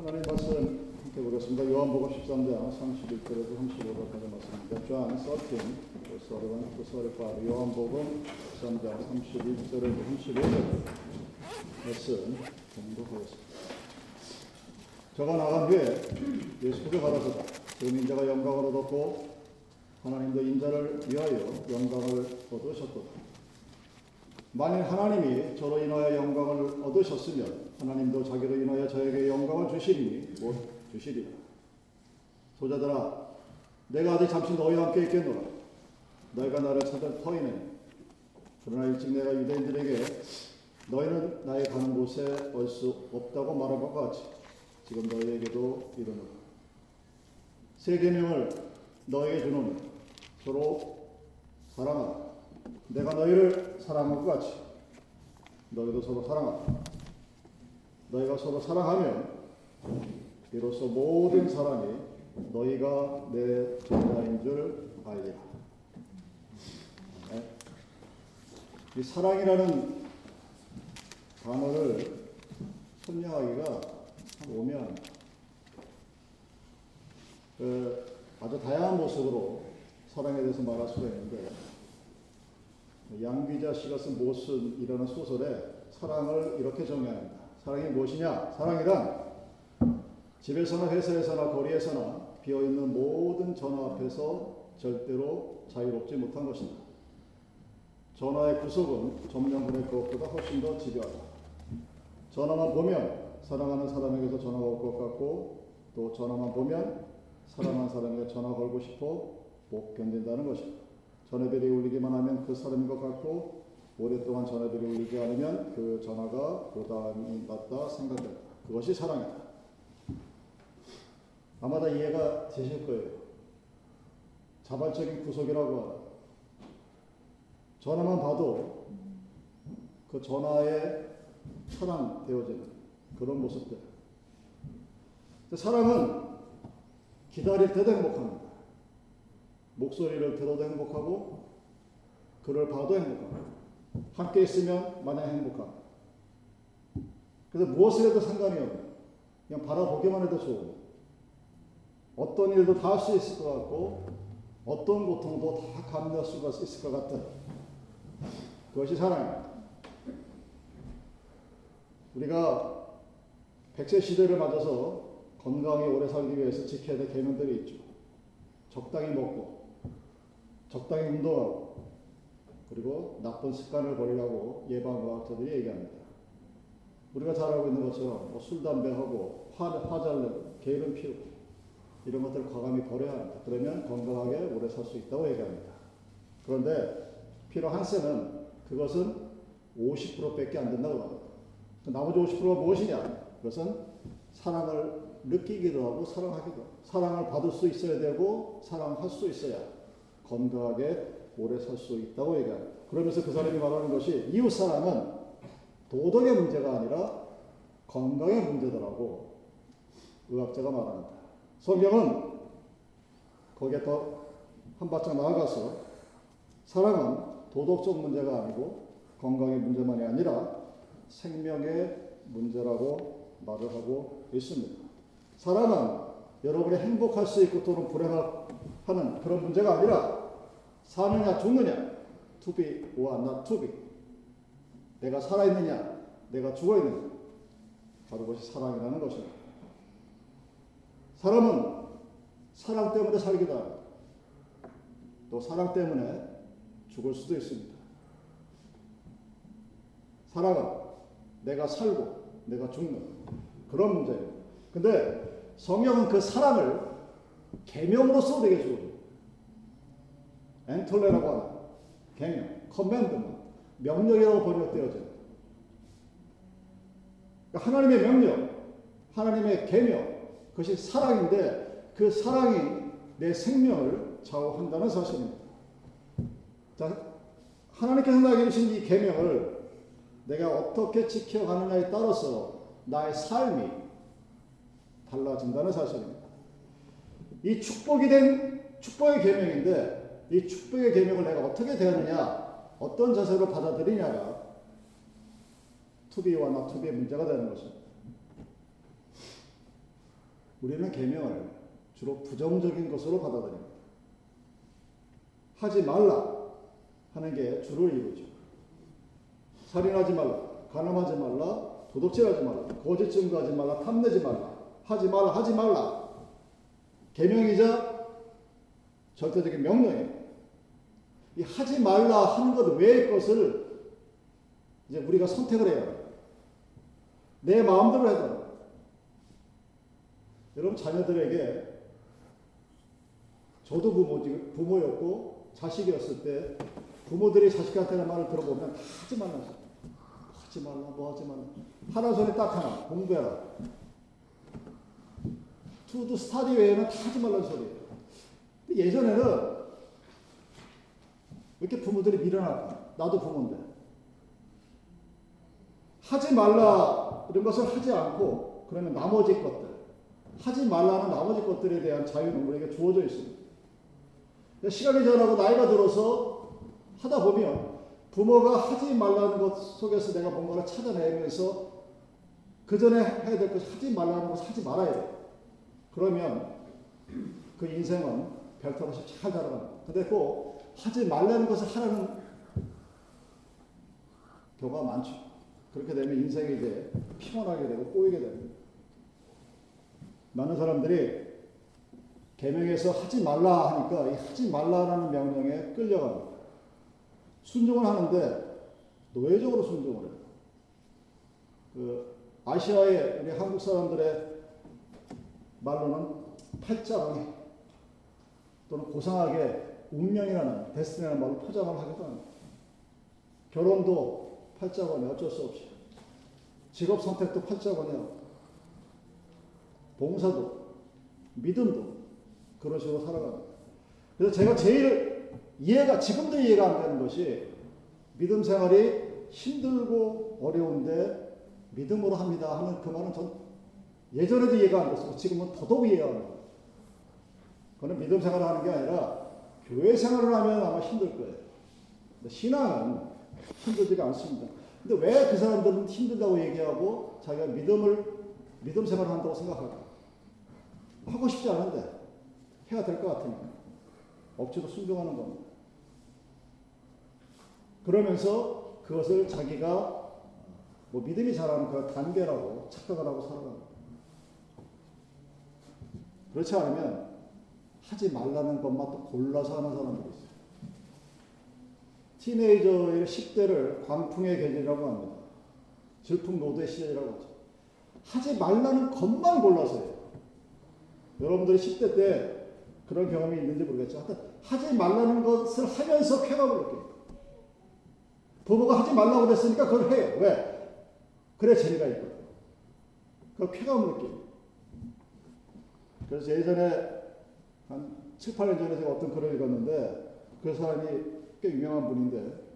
하나님 말씀 함께 보겠습니다. 요한복음 13장 31절에서 35절까지 말씀입니다. John 13, verse 31 to 35. 요한복음 13장 31절에서 35절 말씀 공독하겠습니다. 저가 나간 후에 예수께서 가라사다. 지금 인자가 영광을 얻었고 하나님도 인자를 위하여 영광을 얻으셨도다. 만일 하나님이 저로 인하여 영광을 얻으셨으면 하나님도 자기로 인하여 저에게 영광을 주시리니 못 주시리라. 소자들아 내가 아직 잠시 너희와 함께 있겠노라. 너희가 나를 찾을 터이네. 그러나 일찍 내가 유대인들에게 너희는 나의 가는 곳에 올 수 없다고 말한 것 같이 지금 너희에게도 이르노라. 세 계명을 너희에게 주노니 서로 사랑하라. 내가 너희를 사랑한 것 같이 너희도 서로 사랑하라. 너희가 서로 사랑하면 이로써 모든 사람이 너희가 내 제자인 줄 알리라. 네? 이 사랑이라는 단어를 설명하기가 참 오묘합니다. 그 아주 다양한 모습으로 사랑에 대해서 말할 수가 있는데 양비자 씨가 쓴 모순이라는 소설에 사랑을 이렇게 정의합니다. 사랑이 무엇이냐? 사랑이란 집에서나 회사에서나 거리에서나 비어있는 모든 전화 앞에서 절대로 자유롭지 못한 것이다. 전화의 구속은 점령군의 그것보다 훨씬 더 집요하다. 전화만 보면 사랑하는 사람에게서 전화가 올 것 같고 또 전화만 보면 사랑하는 사람에게 전화 걸고 싶어 못 견딘다는 것이다. 전화벨이 울리기만 하면 그 사람인 것 같고 오랫동안 전화벨이 울리지 않으면 그 전화가 부담이 났다 생각된다. 그것이 사랑이다. 아마 다 이해가 되실 거예요. 자발적인 구속이라고 하라. 전화만 봐도 그 전화에 사랑되어지는 그런 모습들. 사랑은 기다릴 때도 행복합니다. 목소리를 들어도 행복하고 그를 봐도 행복하고 함께 있으면 마냥 행복합니다. 그래서 무엇을 해도 상관이 없는 그냥 바라보기만 해도 좋은 어떤 일도 다 할 수 있을 것 같고 어떤 고통도 다 감내할 수가 있을 것 같은 그것이 사랑입니다. 우리가 백세 시대를 맞아서 건강히 오래 살기 위해서 지켜야 될 개념들이 있죠. 적당히 먹고 적당히 운동하고 그리고 나쁜 습관을 버리라고 예방과학자들이 얘기합니다. 우리가 잘 알고 있는 것처럼 뭐 술 담배하고 화, 화잘 내고 게으름 피우고 이런 것들을 과감히 버려야 합니다. 그러면 건강하게 오래 살 수 있다고 얘기합니다. 그런데 피로 한세는 그것은 50%밖에 안 된다고 합니다. 나머지 50%가 무엇이냐? 그것은 사랑을 느끼기도 하고 사랑하기도 사랑을 받을 수 있어야 되고 사랑할 수 있어야 건강하게 오래 살 수 있다고 얘기합니다. 그러면서 그 사람이 말하는 것이 이웃 사랑은 도덕의 문제가 아니라 건강의 문제더라고 의학자가 말합니다. 성경은 거기에 더 한 발짝 나아가서 사랑은 도덕적 문제가 아니고 건강의 문제만이 아니라 생명의 문제라고 말을 하고 있습니다. 사랑은 여러분이 행복할 수 있고 또는 불행하는 그런 문제가 아니라 사느냐 죽느냐 to be or not to be 내가 살아있느냐 내가 죽어있느냐 바로 그것이 사랑이라는 것입니다. 사람은 사랑 때문에 살기도 합니다. 또 사랑 때문에 죽을 수도 있습니다. 사랑은 내가 살고 내가 죽는 그런 문제예요. 근데 성경은 그 사랑을 계명으로서 우리에게 주고 엔톨레라고 하는 계명, 커맨드먼, 명령이라고 번역 되어져 그러니까 하나님의 명령, 하나님의 계명, 그것이 사랑인데 그 사랑이 내 생명을 좌우한다는 사실입니다. 자, 하나님께서 나에게 주신 이 계명을 내가 어떻게 지켜가느냐에 따라서 나의 삶이 달라진다는 사실입니다. 이 축복이 된 축복의 계명인데 이 축복의 계명을 내가 어떻게 대하느냐, 어떤 자세로 받아들이냐가 투비와 나투비의 문제가 되는 것입니다. 우리는 계명을 주로 부정적인 것으로 받아들입니다. 하지 말라 하는 게 주를 이루죠. 살인하지 말라, 가늠하지 말라, 도둑질하지 말라, 거짓 증거하지 말라, 탐내지 말라, 하지 말라, 하지 말라. 계명이자 절대적인 명령이에요. 이 하지 말라 하는 것 외의 것을 이제 우리가 선택을 해야 돼요. 내 마음대로 돼요. 여러분 자녀들에게 저도 부모지, 부모였고 자식이었을 때 부모들이 자식한테 말을 들어보면 다 하지 말라. 하지 말라, 뭐 하지 말라. 하나 소리 딱 하나, 공부해라. 투두 스타디 외에는 다 하지 말라는 소리예요. 예전에는 이렇게 부모들이 밀어놨다. 나도 부모인데. 하지 말라 이런 것을 하지 않고 그러면 나머지 것들 하지 말라는 나머지 것들에 대한 자유는 우리에게 주어져 있습니다. 시간이 지나고 나이가 들어서 하다 보면 부모가 하지 말라는 것 속에서 내가 뭔가를 찾아내면서 그 전에 해야 될 것 하지 말라는 것을 하지 말아야 돼. 그러면 그 인생은 별탈 없이 잘 자라갑니다. 근데 꼭 하지 말라는 것을 하라는 경우가 많죠. 그렇게 되면 인생이 이제 피곤하게 되고 꼬이게 됩니다. 많은 사람들이 계명에서 하지 말라 하니까 이 하지 말라라는 명령에 끌려갑니다. 순종을 하는데 노예적으로 순종을 해요. 그 아시아의 우리 한국 사람들의 말로는 팔자왕 또는 고상하게 운명이라는 데스티니라는 말로 포장을 하기도 합니다. 결혼도 팔자원이 어쩔 수 없이 직업 선택도 팔자원이야. 봉사도 믿음도 그런 식으로 살아갑니다. 그래서 제가 제일 이해가 지금도 이해가 안 되는 것이 믿음 생활이 힘들고 어려운데 믿음으로 합니다 하는 그 말은 전 예전에도 이해가 안 됐고 지금은 더더욱 이해가 안 돼요. 그거는 믿음 생활을 하는 게 아니라 교회 생활을 하면 아마 힘들 거예요. 신앙은 힘들지가 않습니다. 근데 왜 그 사람들은 힘들다고 얘기하고 자기가 믿음을 믿음 생활을 한다고 생각할까? 하고 싶지 않은데 해야 될 것 같으니까 억지로 순종하는 겁니다. 그러면서 그것을 자기가 뭐 믿음이 잘하는 그 단계라고 착각을 하고 살아갑니다. 그렇지 않으면 하지 말라는 것만 또 골라서 하는 사람들이 있어요. 티네이저의 10대를 광풍의 계절이라고 합니다. 질풍 노도의 시절이라고 하죠. 하지 말라는 것만 골라서 해요. 여러분들이 10대 때 그런 경험이 있는지 모르겠죠. 하지 말라는 것을 하면서 쾌감을 느껴요. 부모가 하지 말라고 그랬으니까 그걸 해요. 왜? 그래 재미가 있거든. 그 쾌감을 느껴요. 그래서 예전에 한 7, 8년 전에 제가 어떤 글을 읽었는데 그 사람이 꽤 유명한 분인데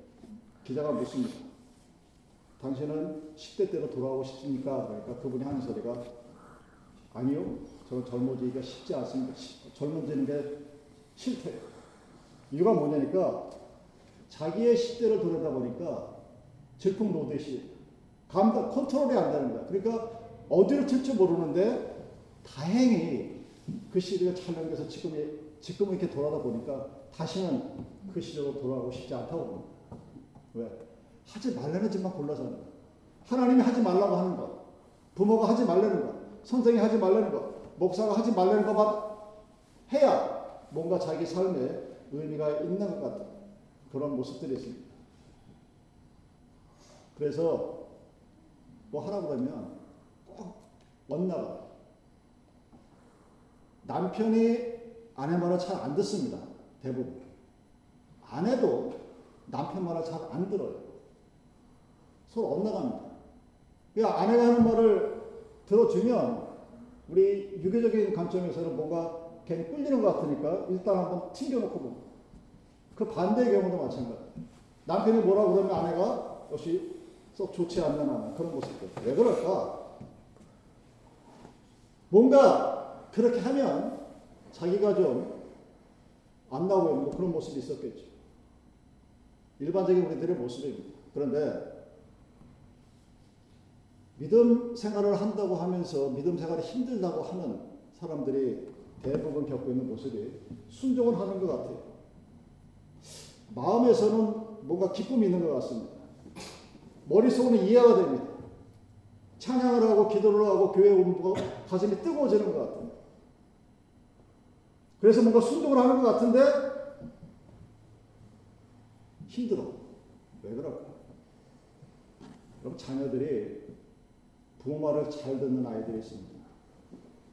기자가 묻습니다. 당신은 10대 때로 돌아가고 싶습니까? 그러니까 그분이 하는 소리가 아니요. 저는 젊어지기가 쉽지 않습니다. 젊어지는 게 싫대요. 이유가 뭐냐니까 자기의 10대를 돌아다 보니까 질풍노도시 감당 컨트롤이 안 되는 거야. 그러니까 어디로 튈지 모르는데 다행히 그 시대가 잘 넘겨서 지금 지금 이렇게 돌아다 보니까 다시는 그 시절로 돌아가고 싶지 않다고 봅니다. 왜? 하지 말라는 짓만 골라서 하는 거야. 하나님이 하지 말라고 하는 것, 부모가 하지 말라는 것, 선생이 하지 말라는 것, 목사가 하지 말라는 것만 해야 뭔가 자기 삶에 의미가 있는 것 같은 그런 모습들이 있습니다. 그래서 뭐 하라 그러면 꼭 원나가 남편이 아내 말을 잘 안 듣습니다. 대부분. 아내도 남편 말을 잘 안 들어요. 서로 엇나갑니다. 그러니까 아내가 하는 말을 들어주면 우리 유교적인 관점에서는 뭔가 괜히 끌리는 것 같으니까 일단 한번 튕겨놓고 봅니다. 그 반대의 경우도 마찬가지예요. 남편이 뭐라 그러면 아내가 역시 썩 좋지 않는 그런 모습들. 왜 그럴까? 뭔가 그렇게 하면 자기가 좀 안 나오고 뭐 그런 모습이 있었겠죠. 일반적인 우리들의 모습입니다. 그런데 믿음 생활을 한다고 하면서 믿음 생활이 힘들다고 하는 사람들이 대부분 겪고 있는 모습이 순종을 하는 것 같아요. 마음에서는 뭔가 기쁨이 있는 것 같습니다. 머릿속으로는 이해가 됩니다. 찬양을 하고 기도를 하고 교회 오면 가슴이 뜨거워지는 것 같아요. 그래서 뭔가 순종을 하는 것 같은데 힘들어. 왜 그럴까? 그럼 자녀들이 부모 말을 잘 듣는 아이들이 있습니다.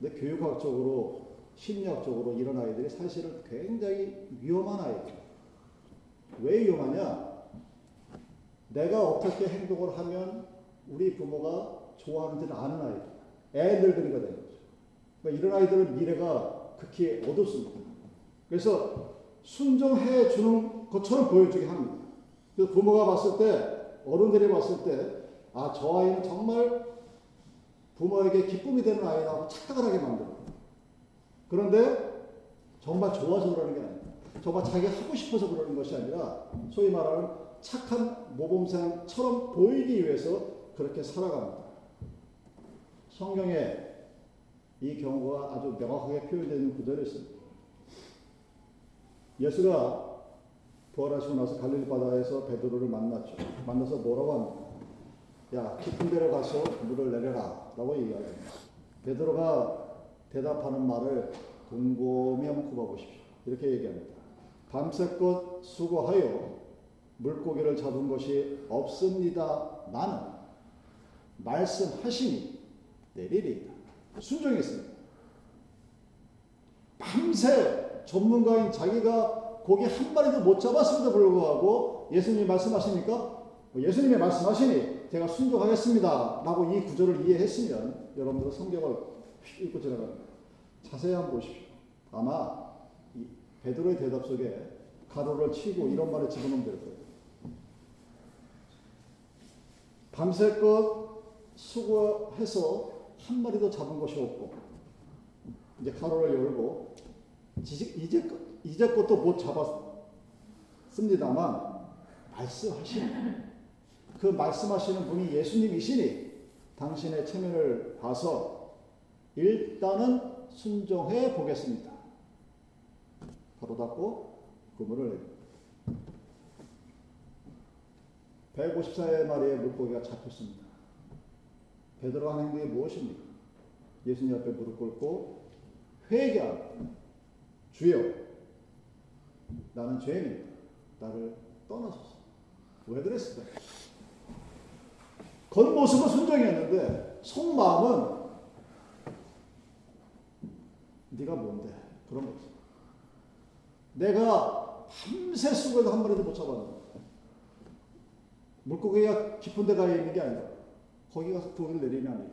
근데 교육학적으로, 심리학적으로 이런 아이들이 사실은 굉장히 위험한 아이들. 왜 위험하냐? 내가 어떻게 행동을 하면 우리 부모가 좋아하는지를 아는 아이들. 애들들이가 되는 거죠. 그러니까 이런 아이들은 미래가 극히 어둡습니다. 그래서 순종해 주는 것처럼 보여주게 합니다. 그래서 부모가 봤을 때, 어른들이 봤을 때, 아, 저 아이는 정말 부모에게 기쁨이 되는 아이라고 착각을 하게 만들어요. 그런데 정말 좋아서 그러는 게 아니에요. 정말 자기가 하고 싶어서 그러는 것이 아니라 소위 말하는 착한 모범생처럼 보이기 위해서 그렇게 살아갑니다. 성경에 이 경우가 아주 명확하게 표현되는 구절이 있습니다. 예수가 부활하시고 나서 갈릴리 바다에서 베드로를 만났죠. 만나서 뭐라고 합니까? 야, 깊은 데로 가서 물을 내려라. 라고 얘기합니다. 베드로가 대답하는 말을 곰곰이 한번 굽어보십시오. 이렇게 얘기합니다. 밤새껏 수고하여 물고기를 잡은 것이 없습니다. 나는 말씀하시니 내리리이다. 순종했습니다. 밤새 전문가인 자기가 고기 한 마리도 못 잡았음에도 불구하고 예수님이 말씀하시니까 뭐 예수님이 말씀하시니 제가 순종하겠습니다. 라고 이 구절을 이해했으면 여러분들 성경을 읽고 지나갑니다. 자세히 한번 보십시오. 아마 베드로의 대답 속에 가로를 치고 이런 말을 집어넣으면 될 거예요. 밤새껏 수고해서 한 마리도 잡은 것이 없고 이제 가로를 열고 이제 이제 것도 못 잡았습니다만 말씀하시는 그 말씀하시는 분이 예수님이시니 당신의 체면을 봐서 일단은 순종해 보겠습니다. 바로 닫고 그물을 154마리의 물고기가 잡혔습니다. 베드로가 한 행동이 무엇입니까? 예수님 앞에 무릎 꿇고 회개하고 주여 나는 죄인입니다. 나를 떠나소서. 왜 그랬을까? 겉모습은 순종이었는데 속마음은 네가 뭔데? 그런 거지. 내가 밤새 수고해도 한 마리도 못 잡았는데 물고기가 깊은 데 가 있는 게 아니라 거기 가서 고기를 내리냐니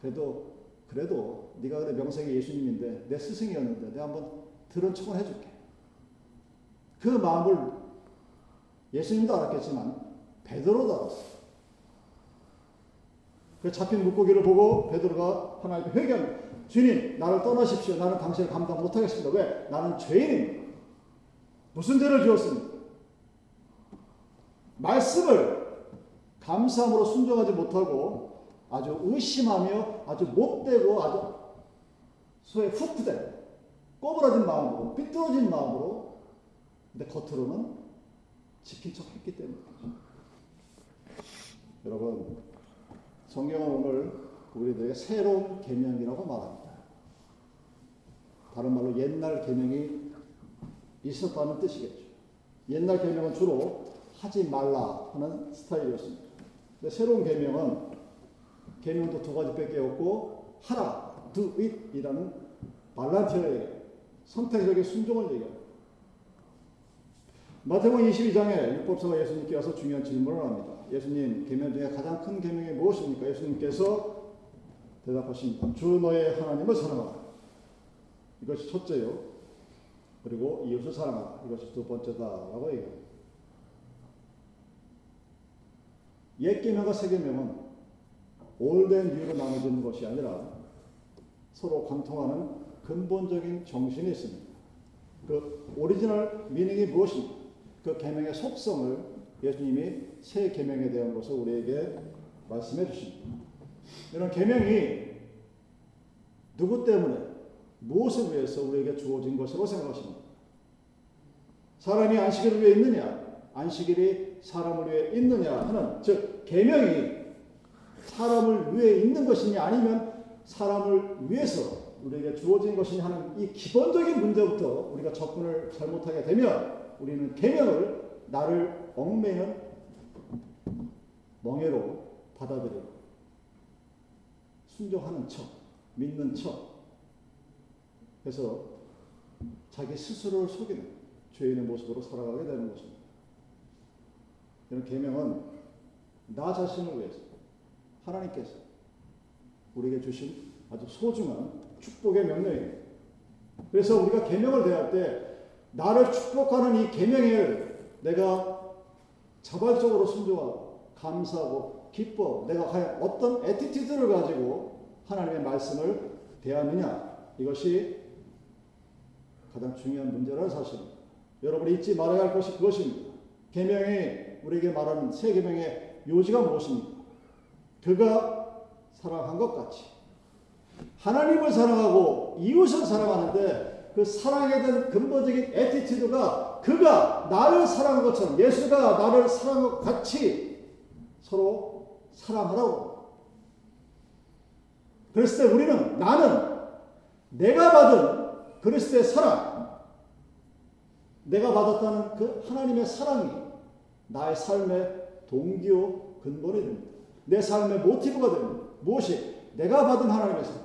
그래도 그래도 네가 그래 명색이 예수님인데 내 스승이었는데 내가 한번 들은 척을 해줄게. 그 마음을 예수님도 알았겠지만 베드로도 알았어. 그 잡힌 물고기를 보고 베드로가 하나님께 회개합니다. 주님, 나를 떠나십시오. 나는 당신을 감당 못하겠습니다. 왜? 나는 죄인입니다. 무슨 죄를 지었습니까? 말씀을 감사함으로 순종하지 못하고 아주 의심하며 아주 못되고 아주 소위 후프된 꼬부라진 마음으로 삐뚤어진 마음으로 근데 겉으로는 지킨 척 했기 때문이죠. 여러분 성경은 오늘 우리들에게 새로운 계명이라고 말합니다. 다른 말로 옛날 계명이 있었다는 뜻이겠죠. 옛날 계명은 주로 하지 말라 하는 스타일이었습니다. 새로운 계명은 계명도 두 가지밖에 없고 하라, do it이라는 발란티어의 선택적인 순종을 얘기합니다. 마태복음 22장에 율법서가 예수님께 와서 중요한 질문을 합니다. 예수님, 계명 중에 가장 큰 계명이 무엇입니까? 예수님께서 대답하십니다. 주 너의 하나님을 사랑하라. 이것이 첫째요. 그리고 이웃을 사랑하라. 이것이 두 번째다라고 얘기합니다. 옛 계명과 새 계명은 올된 이유로 나눠지는 것이 아니라 서로 관통하는 근본적인 정신이 있습니다. 그 오리지널 미닝이 무엇입니까? 그 계명의 속성을 예수님이 새 계명에 대한 것을 우리에게 말씀해 주십니다. 이런 계명이 누구 때문에 무엇을 위해서 우리에게 주어진 것으로 생각하십니까? 사람이 안식일을 위해 있느냐? 안식일이 사람을 위해 있느냐 하는 즉 계명이 사람을 위해 있는 것이냐 아니면 사람을 위해서 우리에게 주어진 것이냐 하는 이 기본적인 문제부터 우리가 접근을 잘못하게 되면 우리는 계명을 나를 얽매는 멍해로 받아들이고 순종하는 척, 믿는 척 해서 자기 스스로를 속이는 죄인의 모습으로 살아가게 되는 것입니다. 이런 계명은 나 자신을 위해서 하나님께서 우리에게 주신 아주 소중한 축복의 명령입니다. 그래서 우리가 계명을 대할 때 나를 축복하는 이 계명을 내가 자발적으로 순종하고 감사하고 기뻐 내가 과연 어떤 attitude를 가지고 하나님의 말씀을 대하느냐 이것이 가장 중요한 문제라는 사실입니다. 여러분이 잊지 말아야 할 것이 그것입니다. 계명이 우리에게 말하는 새 계명의 요지가 무엇입니까? 그가 사랑한 것 같이 하나님을 사랑하고 이웃을 사랑하는데 그 사랑에 대한 근본적인 attitude가 그가 나를 사랑한 것처럼 예수가 나를 사랑한 것 같이 서로 사랑하라고. 그랬을 때 우리는 나는 내가 받은 그리스도의 사랑, 내가 받았다는 그 하나님의 사랑이 나의 삶의 동기요 근본이 됩니다. 내 삶의 모티브가 됩니다. 무엇이? 내가 받은 하나님의 사랑.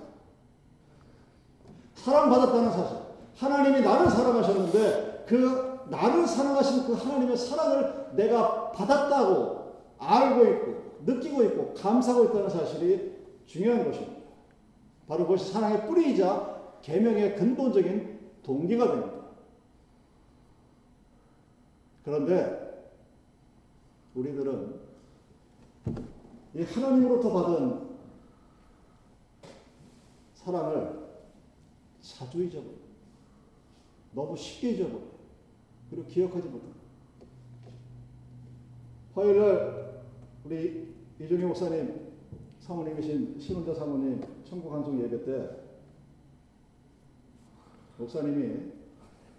사랑받았다는 사실. 하나님이 나를 사랑하셨는데 그 나를 사랑하신 그 하나님의 사랑을 내가 받았다고 알고 있고 느끼고 있고 감사하고 있다는 사실이 중요한 것입니다. 바로 그것이 사랑의 뿌리이자 계명의 근본적인 동기가 됩니다. 그런데 우리들은 이 하나님으로부터 받은 사랑을 자주 잊어버려. 너무 쉽게 잊어버려. 그리고 기억하지 못한다. 화요일날 우리 이종희 목사님 사모님이신 신혼자 사모님 천국 한송 예배 때 목사님이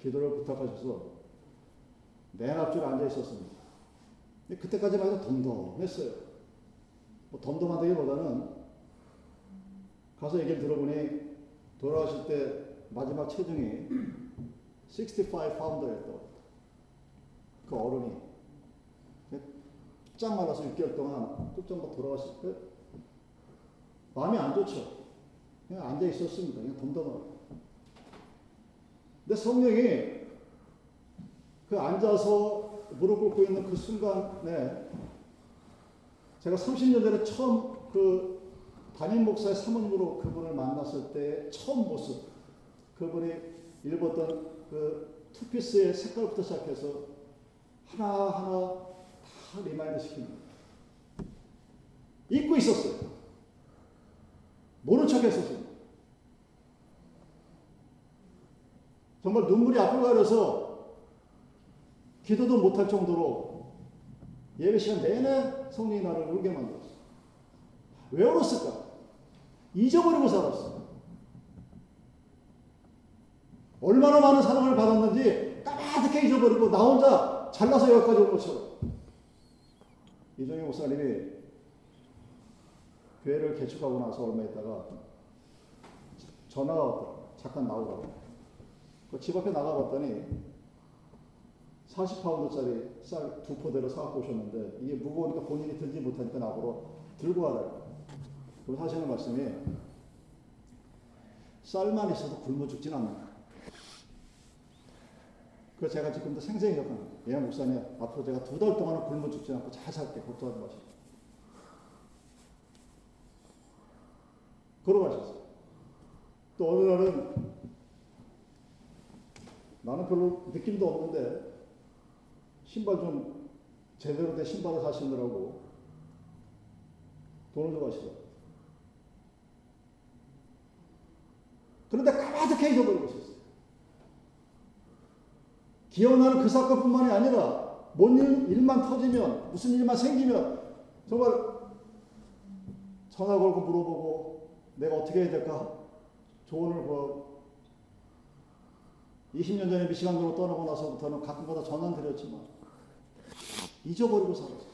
기도를 부탁하셔서 맨 앞줄에 앉아 있었습니다. 그때까지만 해도 덤덤했어요. 뭐 덤덤하다기보다는 가서 얘기를 들어보니 돌아가실 때 마지막 체중이 65파운드였다고. 그 어른이. 쫙 말라서 6개월 동안 뚝정박 돌아가실 때 마음이 안 좋죠. 그냥 앉아 있었습니다. 그냥 덤덤하고. 근데 성령이 그 앉아서 무릎 꿇고 있는 그 순간에 제가 30년 전에 처음 그 담임 목사의 사모님으로 그분을 만났을 때 처음 모습, 그분이 입었던 그 투피스의 색깔부터 시작해서 하나하나 다 remind 시킵니다. 잊고 있었어요. 모른 척 했었어요. 정말 눈물이 앞을 가려서 기도도 못할 정도로 예배 시간 내내 성령이 나를 울게 만들었어. 왜 울었을까? 잊어버리고 살았어. 얼마나 많은 사랑을 받았는지 까마득해 잊어버리고 나 혼자 잘나서 여기까지 온 것처럼. 이종희 목사님이 교회를 개축하고 나서 얼마 있다가 전화가 왔더라. 잠깐 나오라고. 그 집 앞에 나가봤더니 40파운드짜리 쌀 두 포대를 사갖고 오셨는데 이게 무거우니까 본인이 들지 못하니까 나보러 들고 와라. 그럼 하시는 말씀이 쌀만 있어도 굶어 죽진 않는다. 그 제가 지금도 생생히 기억합니다. 예, 목사님, 앞으로 제가 두 달 동안은 굶어 죽지 않고 잘 살게 걱정하지 마시고. 걸어가셨어요. 또 어느 날은 나는 별로 느낌도 없는데 신발 좀 제대로 된 신발을 사시느라고 돈을 줘 가시더라고요. 그런데 까마득해 잊어버리고 있었어요. 기억나는 그 사건뿐만이 아니라 뭔 일, 일만 터지면 무슨 일만 생기면 정말 전화 걸고 물어보고 내가 어떻게 해야 될까 조언을 구하고 20년 전에 미시간으로 떠나고 나서부터는 가끔가다 전화 드렸지만 잊어버리고 살았어요.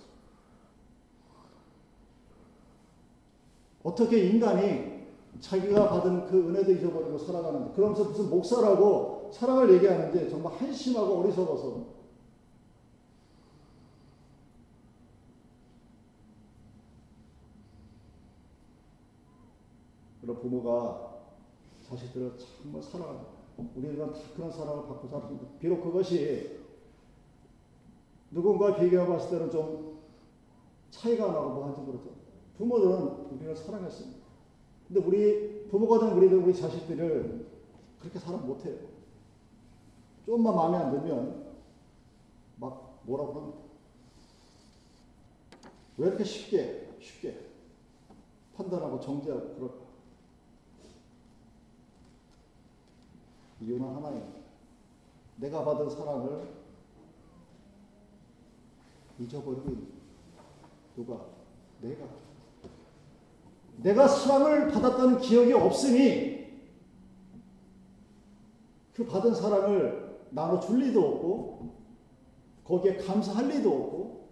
어떻게 인간이 자기가 받은 그 은혜도 잊어버리고 살아가는데 그러면서 무슨 목사라고 사랑을 얘기하는데 정말 한심하고 어리석어서 그런 부모가 자식들을 정말 사랑합니다. 우리들은 다 그런 사랑을 받고 살았습니다. 비록 그것이 누군가 비교해 봤을 때는 좀 차이가 나고 뭐 한지 모르죠. 부모들은 우리를 사랑했습니다. 근데 우리 부모가 된 우리들 우리 자식들을 그렇게 사랑 못해요. 좀만 마음에 안 들면 막 뭐라고 합니다. 왜 이렇게 쉽게 쉽게 판단하고 정죄하고 그럴까? 이유는 하나입니다. 내가 받은 사랑을 잊어버리고 누가? 내가. 내가 사랑을 받았다는 기억이 없으니 그 받은 사랑을 나눠줄 리도 없고 거기에 감사할 리도 없고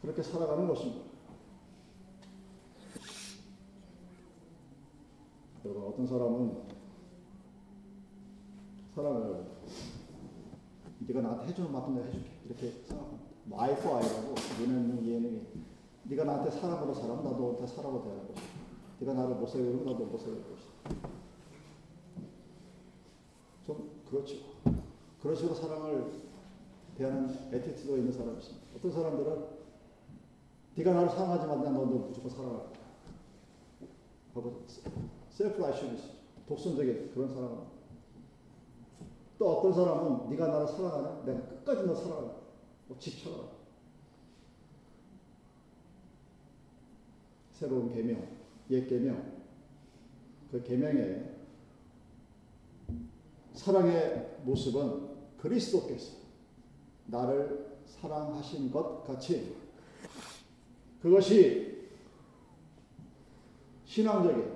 그렇게 살아가는 것입니다. 여러분 어떤 사람은 사랑을 네가 나한테 해주는 만큼 내가 해줄게 이렇게 생각합니다. 뭐 아이 포 아이라고 얘는 얘는 네가 나한테 사랑으로 살아면 나도 너한테 사랑으로 대할 것이다. 네가 나를 못 살리면 나도 못 살릴 것이다. 좀 그렇죠. 그런 식으로 사랑을 대하는 attitude가 있는 사람이 있습니다. 어떤 사람들은 네가 나를 사랑하지만 난 너도 무조건 사랑할 거야. 하고 self-righteousness 독선적인 그런 사랑을 또 어떤 사람은 네가 나를 사랑하냐? 내가 끝까지 너 사랑하냐? 뭐 지켜라. 새로운 계명, 옛 계명, 그 계명의 사랑의 모습은 그리스도께서 나를 사랑하신 것 같이 그것이 신앙적인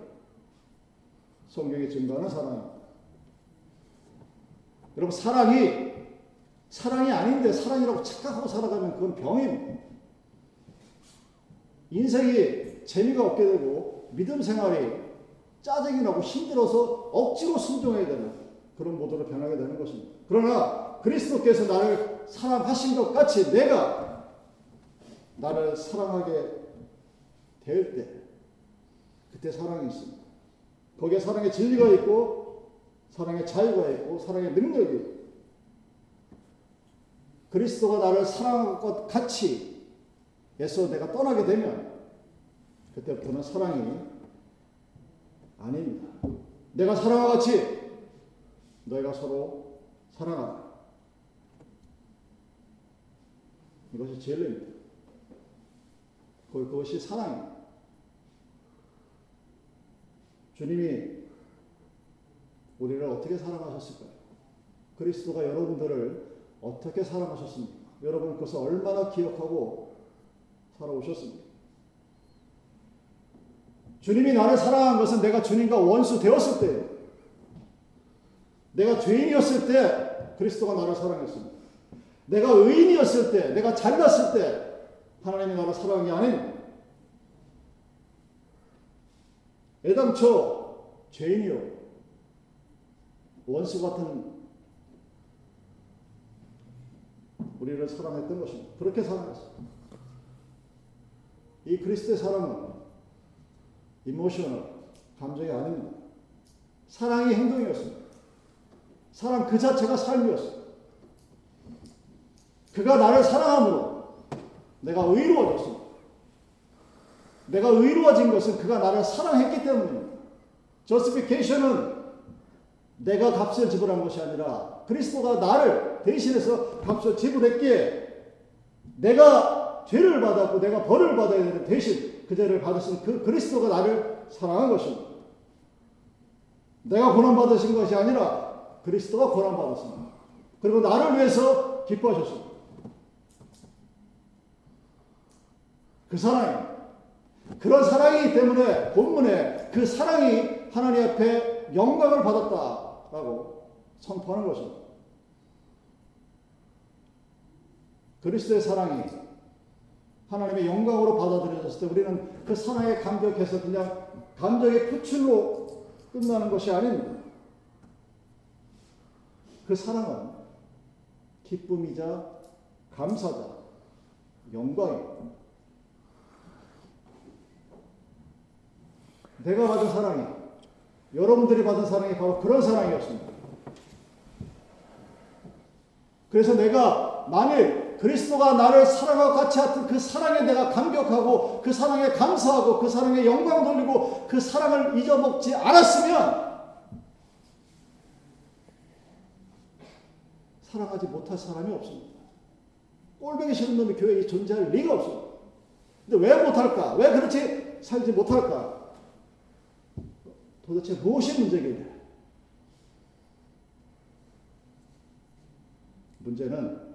성경에 증거하는 사랑입니다. 여러분 사랑이 사랑이 아닌데 사랑이라고 착각하고 살아가면 그건 병입니다. 인생이 재미가 없게 되고 믿음 생활이 짜증이 나고 힘들어서 억지로 순종해야 되는 그런 모드로 변하게 되는 것입니다. 그러나 그리스도께서 나를 사랑하신 것 같이 내가 나를 사랑하게 될 때 그때 사랑이 있습니다. 거기에 사랑의 진리가 있고 사랑의 자유가 있고 사랑의 능력이 있고 그리스도가 나를 사랑할 것 같이 에서 내가 떠나게 되면 그때부터는 사랑이 아닙니다. 내가 사랑과 같이 너희가 서로 사랑하라. 이것이 진리입니다. 그것이 사랑입니다. 주님이 우리를 어떻게 사랑하셨을까요? 그리스도가 여러분들을 어떻게 사랑하셨습니까? 여러분 그것을 얼마나 기억하고 살아오셨습니까? 주님이 나를 사랑한 것은 내가 주님과 원수 되었을 때, 내가 죄인이었을 때 그리스도가 나를 사랑했습니다. 내가 의인이었을 때, 내가 잘났을 때 하나님이 나를 사랑한 게 아닌 애당초 죄인이요 원수 같은 우리를 사랑했던 것입니다. 그렇게 사랑했어요. 이 그리스도의 사랑은 emotional, 감정이 아닙니다. 사랑이 행동이었습니다. 사랑 그 자체가 삶이었어요. 그가 나를 사랑함으로 내가 의로워졌습니다. 내가 의로워진 것은 그가 나를 사랑했기 때문입니다. 저스피케이션은 내가 값을 지불한 것이 아니라 그리스도가 나를 대신해서 값을 지불했기에 내가 죄를 받았고 내가 벌을 받아야 되는 대신 그 죄를 받으신 그 그리스도가 나를 사랑한 것입니다. 내가 고난받으신 것이 아니라 그리스도가 고난받았습니다. 그리고 나를 위해서 기뻐하셨습니다. 그 사랑이 그런 사랑이기 때문에 본문에 그 사랑이 하나님 앞에 영광을 받았다 라고 선포하는 것입니다. 그리스도의 사랑이 하나님의 영광으로 받아들여졌을 때 우리는 그 사랑에 감격해서 그냥 감정의 표출로 끝나는 것이 아닙니다. 그 사랑은 기쁨이자 감사자, 영광입니다. 내가 받은 사랑이, 여러분들이 받은 사랑이 바로 그런 사랑이었습니다. 그래서 내가 만일 그리스도가 나를 사랑과 같이 하던 그 사랑에 내가 감격하고 그 사랑에 감사하고 그 사랑에 영광 돌리고 그 사랑을 잊어먹지 않았으면 사랑하지 못할 사람이 없습니다. 꼴보기 싫은 놈이 교회에 존재할 리가 없습니다. 근데 왜 못할까? 왜 그렇지 살지 못할까? 도대체 무엇이 문제겠냐? 문제는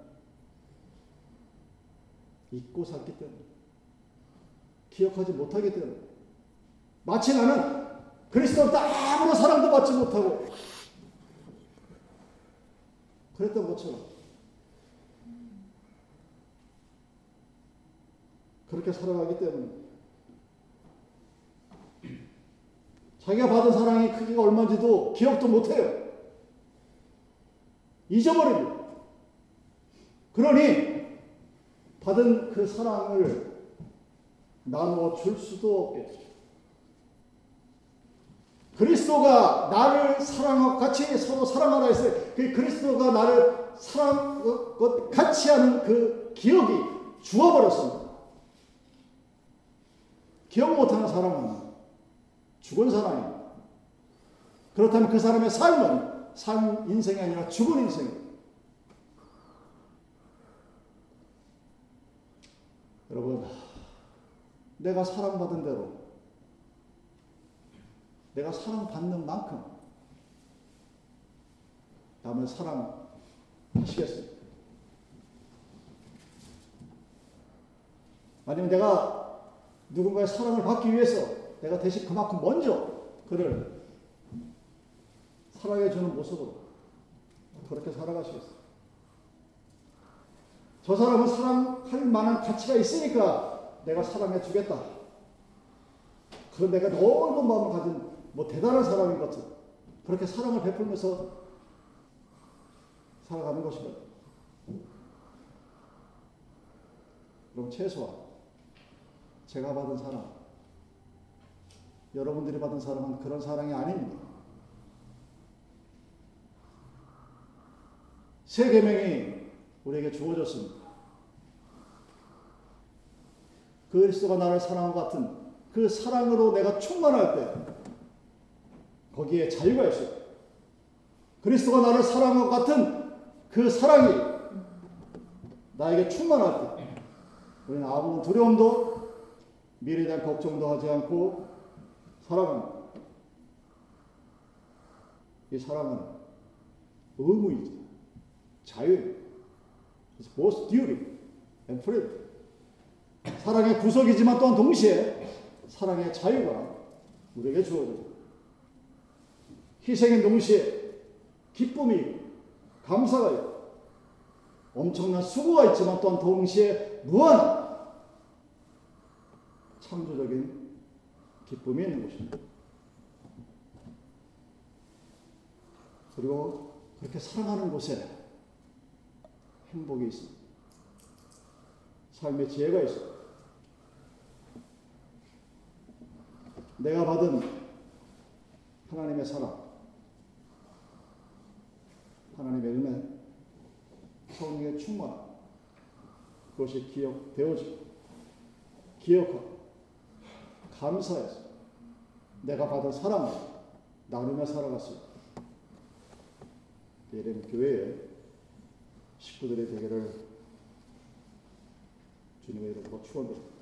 잊고 살기 때문에 기억하지 못하기 때문에 마치 나는 그리스도로부터 아무런 사랑도 받지 못하고 그랬던 것처럼 그렇게 살아가기 때문에 자기가 받은 사랑이 크기가 얼마인지도 기억도 못해요. 잊어버립니다. 그러니 받은 그 사랑을 나누어 줄 수도 없겠죠. 그리스도가 나를 사랑하고 같이 서로 사랑하라 했어요. 그 그리스도가 나를 사랑 같이 하는 그 기억이 죽어버렸습니다. 기억 못하는 사람은 죽은 사람입니다. 그렇다면 그 사람의 삶은 산 인생이 아니라 죽은 인생입니다. 여러분, 내가 사랑받은 대로, 내가 사랑받는 만큼, 남을 사랑하시겠습니까? 아니면 내가 누군가의 사랑을 받기 위해서 내가 대신 그만큼 먼저 그를 사랑해주는 모습으로 그렇게 살아가시겠어요? 저 사람은 사랑할 만한 가치가 있으니까 내가 사랑해 주겠다. 그런 내가 넓은 마음을 가진 뭐 대단한 사람인 것 같은 그렇게 사랑을 베풀면서 살아가는 것입니다. 그럼 최소한 제가 받은 사랑, 여러분들이 받은 사랑은 그런 사랑이 아닙니다. 세 계명이 우리에게 주어졌습니다. 그리스도가 나를 사랑한 것 같은 그 사랑으로 내가 충만할 때 거기에 자유가 있어요. 그리스도가 나를 사랑한 것 같은 그 사랑이 나에게 충만할 때 우리는 아무런 두려움도 미래에 대한 걱정도 하지 않고 살아갑니다. 이 사랑은 의무이죠. 자유입니다. It's both duty and freedom. 사랑의 구속이지만 또한 동시에 사랑의 자유가 우리에게 주어져요. 희생의 동시에 기쁨이 감사가 있고 엄청난 수고가 있지만 또한 동시에 무한한 창조적인 기쁨이 있는 것입니다. 그리고 그렇게 사랑하는 곳에 행복이 있습니다. 삶의 지혜가 있습니다. 내가 받은 하나님의 사랑, 하나님의 은혜, 성령의 충만, 그것이 기억되어지고, 기억하고, 감사해서 내가 받은 사랑을 나누며 살아갔습니다. 이런 교회에 식구들의 대결을 주님의 이름으로 축원드립니다.